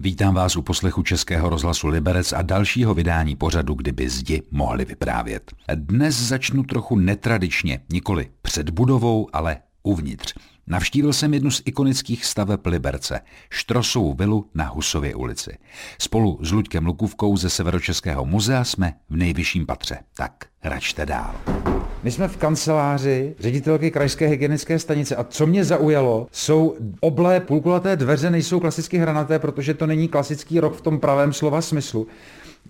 Vítám vás u poslechu Českého rozhlasu Liberec a dalšího vydání pořadu, kdyby zdi mohli vyprávět. Dnes začnu trochu netradičně, nikoli před budovou, ale uvnitř. Navštívil jsem jednu z ikonických staveb Liberce, Štrosovou vilu na Husově ulici. Spolu s Luďkem Lukůvkou ze Severočeského muzea jsme v nejvyšším patře. Tak, račte dál. My jsme v kanceláři ředitelky krajské hygienické stanice a co mě zaujalo, jsou oblé půlkulaté dveře, nejsou klasicky hranaté, protože to není klasický rok v tom pravém slova smyslu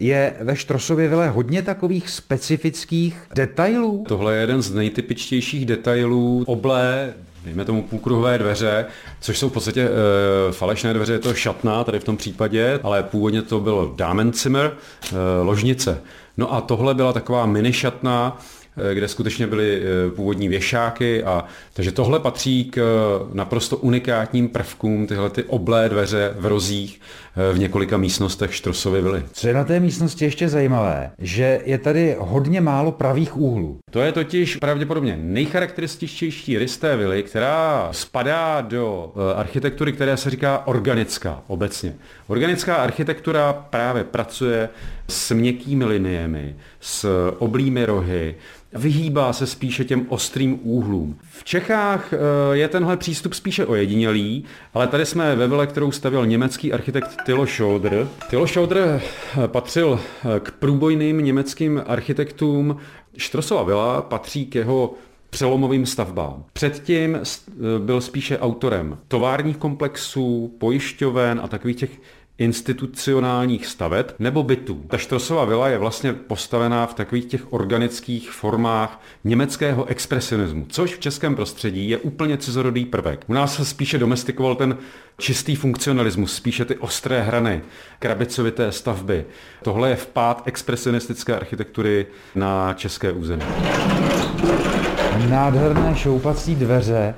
je ve Štrosově vile hodně takových specifických detailů. Tohle je jeden z nejtypičtějších detailů. Oblé dejme tomu půlkruhové dveře, což jsou v podstatě e, falešné dveře, je to šatná tady v tom případě, ale původně to bylo Damenzimmer, e, ložnice. No a tohle byla taková mini šatna, Eh, kde skutečně byly eh, původní věšáky a takže tohle patří k eh, naprosto unikátním prvkům, tyhle ty oblé dveře v rozích v několika místnostech Štrosovy vily. Co je na té místnosti ještě zajímavé, že je tady hodně málo pravých úhlů. To je totiž pravděpodobně nejcharakterističtější rys té vily, která spadá do architektury, která se říká organická obecně. Organická architektura právě pracuje s měkkými liniemi, s oblými rohy, vyhýbá se spíše těm ostrým úhlům. V Čechách eh, je tenhle přístup spíše ojedinělý, ale tady jsme ve vile, kterou stavěl německý architekt Tilo Schauder. Tilo Schauder eh, patřil eh, k průbojným německým architektům. Štrosova vila patří k jeho přelomovým stavbám. Předtím byl spíše autorem továrních komplexů, pojišťoven a takových těch institucionálních staveb nebo bytů. Ta Štrosová vila je vlastně postavená v takových těch organických formách německého expresionismu, což v českém prostředí je úplně cizorodý prvek. U nás se spíše domestikoval ten čistý funkcionalismus, spíše ty ostré hrany, krabicovité stavby. Tohle je vpád expresionistické architektury na české území. Nádherné šoupací dveře,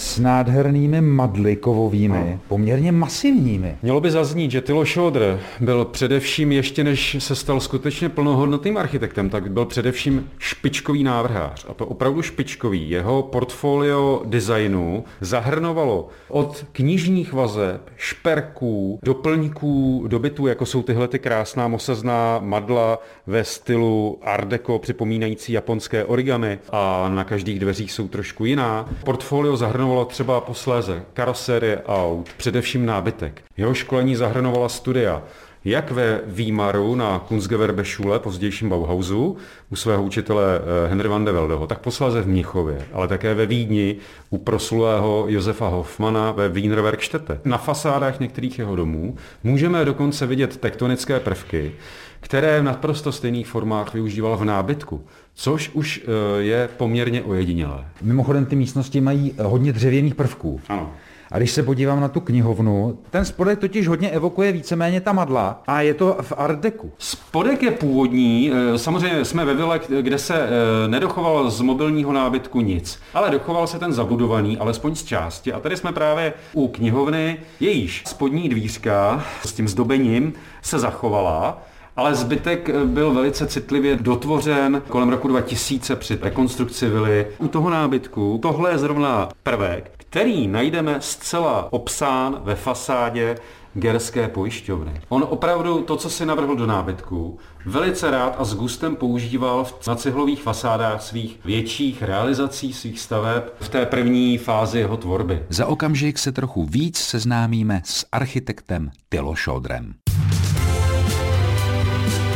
s nádhernými madly kovovými, poměrně masivními. Mělo by zaznít, že Tilo Šodr byl především, ještě než se stal skutečně plnohodnotným architektem, tak byl především špičkový návrhář. A to opravdu špičkový. Jeho portfolio designu zahrnovalo od knižních vazeb, šperků, doplňků, dobytů, jako jsou tyhle ty krásná mosazná madla ve stylu Art Deco, připomínající japonské origami a na každých dveřích jsou trošku jiná. Portfolio zahrnovalo zahrnovalo třeba posléze karosérie aut, především nábytek. Jeho školení zahrnovala studia jak ve Výmaru na Kunstgewerbe Schule, pozdějším Bauhausu, u svého učitele eh, Henry van de Veldeho, tak posléze v Mnichově, ale také ve Vídni u proslulého Josefa Hoffmana ve Wienerwerkstätte. Na fasádách některých jeho domů můžeme dokonce vidět tektonické prvky, které v naprosto stejných formách využíval v nábytku, což už eh, je poměrně ojedinělé. Mimochodem ty místnosti mají hodně dřevěných prvků. Ano. A když se podívám na tu knihovnu, ten spodek totiž hodně evokuje víceméně ta madla a je to v Art Deku. Spodek je původní, eh, samozřejmě jsme ve vile, kde se eh, nedochoval z mobilního nábytku nic, ale dochoval se ten zabudovaný, alespoň z části. A tady jsme právě u knihovny, jejíž spodní dvířka s tím zdobením se zachovala, ale zbytek eh, byl velice citlivě dotvořen kolem roku 2000 při rekonstrukci vily. U toho nábytku tohle je zrovna prvek, který najdeme zcela obsán ve fasádě Gerské pojišťovny. On opravdu to, co si navrhl do nábytku, velice rád a s gustem používal na cihlových fasádách svých větších realizací svých staveb v té první fázi jeho tvorby. Za okamžik se trochu víc seznámíme s architektem Tilo Šodrem.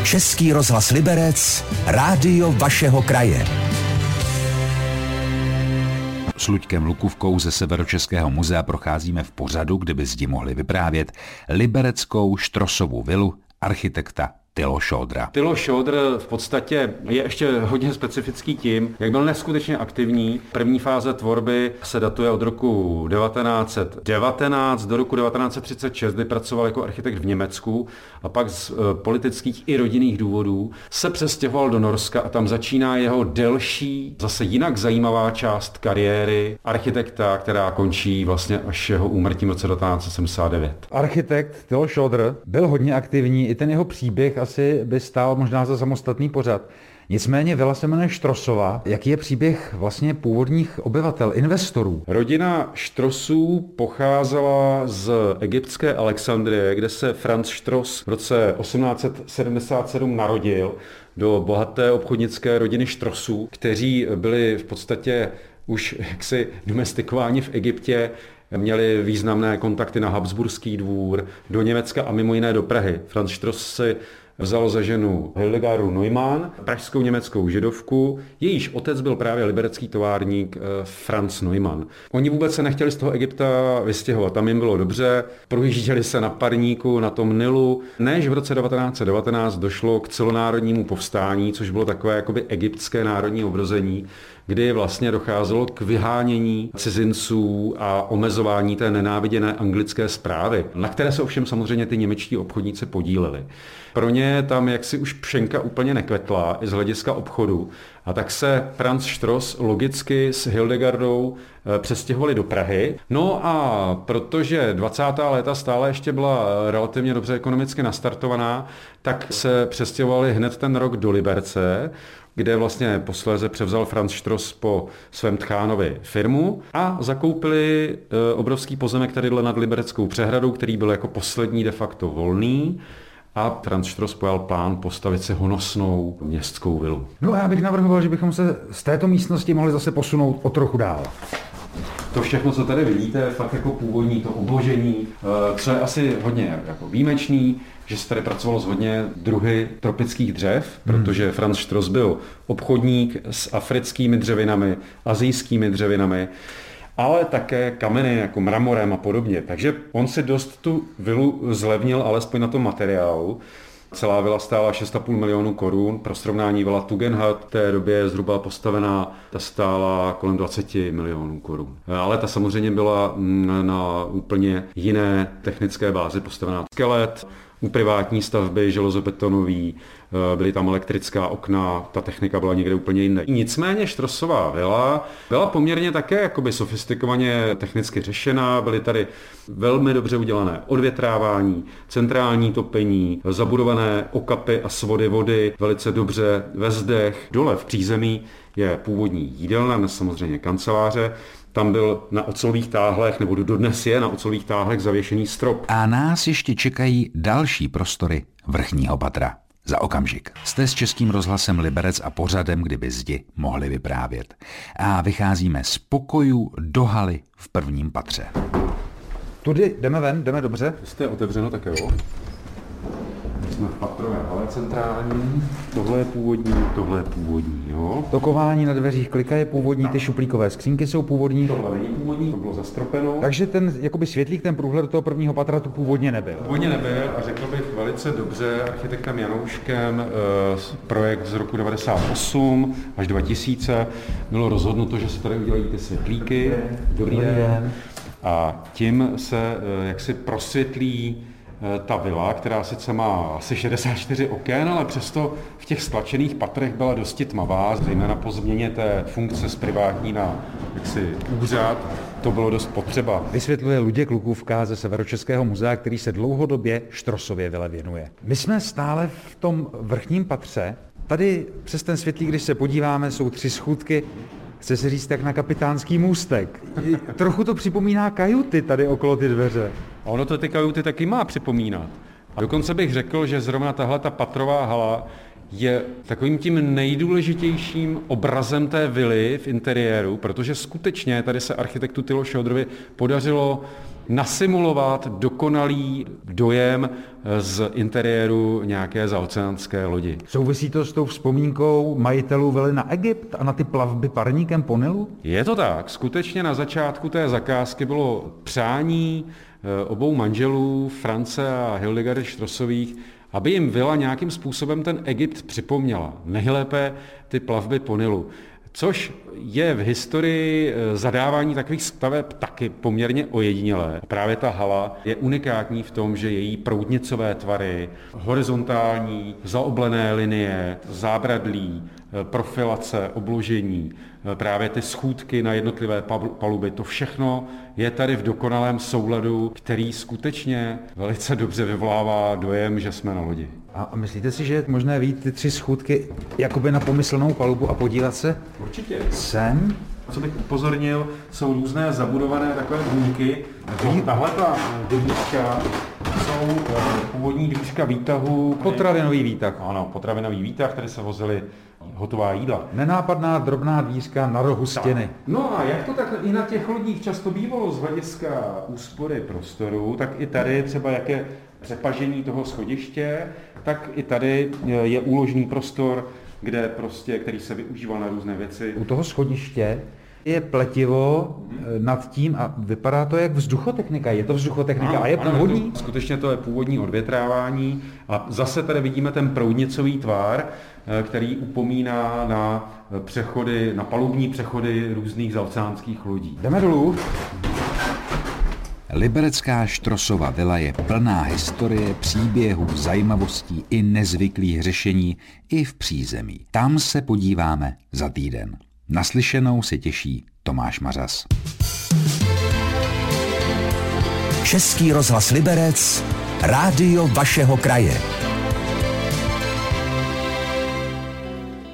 Český rozhlas Liberec, rádio vašeho kraje. S Luďkem Lukuvkou ze Severočeského muzea procházíme v pořadu, kdyby zdi mohli vyprávět, libereckou Štrosovou vilu architekta Tylo Šodra. Tylo Šodr v podstatě je ještě hodně specifický tím, jak byl neskutečně aktivní. První fáze tvorby se datuje od roku 1919 do roku 1936, kdy pracoval jako architekt v Německu a pak z eh, politických i rodinných důvodů se přestěhoval do Norska a tam začíná jeho delší, zase jinak zajímavá část kariéry architekta, která končí vlastně až jeho úmrtím v roce 1979. Architekt Tylo Šodr byl hodně aktivní, i ten jeho příběh asi by stál možná za samostatný pořad. Nicméně vila se jmenuje Štrosova. Jaký je příběh vlastně původních obyvatel, investorů? Rodina Štrosů pocházela z egyptské Alexandrie, kde se Franz Štros v roce 1877 narodil do bohaté obchodnické rodiny Štrosů, kteří byli v podstatě už jaksi domestikováni v Egyptě, měli významné kontakty na Habsburský dvůr, do Německa a mimo jiné do Prahy. Franz Stross si vzal za ženu Hildegardu Neumann, pražskou německou židovku, jejíž otec byl právě liberecký továrník eh, Franz Neumann. Oni vůbec se nechtěli z toho Egypta vystěhovat, tam jim bylo dobře, projížděli se na parníku, na tom Nilu, než v roce 1919 došlo k celonárodnímu povstání, což bylo takové jakoby egyptské národní obrození, kdy vlastně docházelo k vyhánění cizinců a omezování té nenáviděné anglické zprávy, na které se ovšem samozřejmě ty němečtí obchodníci podíleli. Pro ně tam jaksi už pšenka úplně nekvetla i z hlediska obchodu a tak se Franz Stross logicky s Hildegardou eh, přestěhovali do Prahy. No a protože 20. léta stále ještě byla relativně dobře ekonomicky nastartovaná, tak se přestěhovali hned ten rok do Liberce, kde vlastně posléze převzal Franz Stross po svém tchánovi firmu a zakoupili eh, obrovský pozemek tadyhle nad Libereckou přehradou, který byl jako poslední de facto volný a Franz Stross pojal plán postavit si honosnou městskou vilu. No a já bych navrhoval, že bychom se z této místnosti mohli zase posunout o trochu dál. To všechno, co tady vidíte, je fakt jako původní to obložení, eh, co je asi hodně jako výjimečný, že se tady pracovalo s hodně druhy tropických dřev, hmm. protože Franz Stross byl obchodník s africkými dřevinami, azijskými dřevinami, ale také kameny jako mramorem a podobně. Takže on si dost tu vilu zlevnil alespoň na tom materiálu. Celá vila stála 6,5 milionů korun. Pro srovnání vila Tugendhat v té době zhruba postavená, ta stála kolem 20 milionů korun. Ale ta samozřejmě byla na úplně jiné technické bázi postavená. Skelet, privátní stavby železobetonový, eh, byly tam elektrická okna, ta technika byla někde úplně jiná. Nicméně Štrosová vila byla poměrně také jakoby sofistikovaně technicky řešená, byly tady velmi dobře udělané odvětrávání, centrální topení, zabudované okapy a svody vody velice dobře ve zdech. Dole v přízemí je původní jídelna, samozřejmě kanceláře, tam byl na ocelových táhlech, nebo dodnes je na ocelových táhlech zavěšený strop. A nás ještě čekají další prostory vrchního patra. Za okamžik. Jste s Českým rozhlasem Liberec a pořadem, kdyby zdi mohli vyprávět. A vycházíme z pokojů do haly v prvním patře. Tudy jdeme ven, jdeme dobře? Jste otevřeno, tak jo. Jsme v patrové hale centrální. Tohle je původní, tohle je původní, jo. Tokování na dveřích klika je původní, ty šuplíkové skřínky jsou původní. Tohle není původní, to bylo zastropeno. Takže ten jakoby světlík, ten průhled do toho prvního patra tu původně nebyl. Původně nebyl a řekl bych velice dobře architektem Janouškem eh, projekt z roku 98 až 2000 bylo rozhodnuto, že se tady udělají ty světlíky. Dobrý den. A tím se eh, jaksi prosvětlí ta vila, která sice má asi 64 oken, ale přesto v těch stlačených patrech byla dosti tmavá, zejména po změně té funkce z privátní na jaksi úřad, to bylo dost potřeba. Vysvětluje Luděk Lukůvka ze Severočeského muzea, který se dlouhodobě Štrosově vile věnuje. My jsme stále v tom vrchním patře. Tady přes ten světlík, když se podíváme, jsou tři schůdky chce se říct tak na kapitánský můstek. Trochu to připomíná kajuty tady okolo ty dveře. A ono to ty kajuty taky má připomínat. A dokonce bych řekl, že zrovna tahle ta patrová hala je takovým tím nejdůležitějším obrazem té vily v interiéru, protože skutečně tady se architektu Tylo Šodrovi podařilo nasimulovat dokonalý dojem z interiéru nějaké zaoceánské lodi. Souvisí to s tou vzpomínkou majitelů vily na Egypt a na ty plavby parníkem po Nilu? Je to tak. Skutečně na začátku té zakázky bylo přání eh, obou manželů, France a Hildegardy Štrosových, aby jim vila nějakým způsobem ten Egypt připomněla. Nejlépe ty plavby po Nilu což je v historii eh, zadávání takových staveb taky poměrně ojedinělé. Právě ta hala je unikátní v tom, že její proudnicové tvary, horizontální, zaoblené linie, zábradlí, profilace, obložení, právě ty schůdky na jednotlivé paluby, to všechno je tady v dokonalém souladu, který skutečně velice dobře vyvolává dojem, že jsme na lodi. A myslíte si, že je možné vít ty tři schůdky jakoby na pomyslnou palubu a podívat se? Určitě. Sem? Co bych upozornil, jsou různé zabudované takové buňky. Tahle ta dvířka jsou eh, původní dvířka výtahu. Potravinový výtah. Ano, potravinový výtah, který se vozili hotová jídla. Nenápadná drobná dvířka na rohu stěny. No a jak to tak i na těch lodích často bývalo z hlediska úspory prostoru, tak i tady třeba jaké přepažení toho schodiště, tak i tady je úložný prostor, kde prostě, který se využíval na různé věci. U toho schodiště je pletivo nad tím a vypadá to jak vzduchotechnika. Je to vzduchotechnika ano, a je původní? Ano, to, skutečně to je původní odvětrávání a zase tady vidíme ten proudnicový tvar, eh, který upomíná na přechody, na palubní přechody různých zaoceánských lodí. Jdeme dolů. Liberecká Štrosova vila je plná historie, příběhů, zajímavostí i nezvyklých řešení i v přízemí. Tam se podíváme za týden. Naslyšenou se těší Tomáš Mařas. Český rozhlas Liberec, rádio vašeho kraje.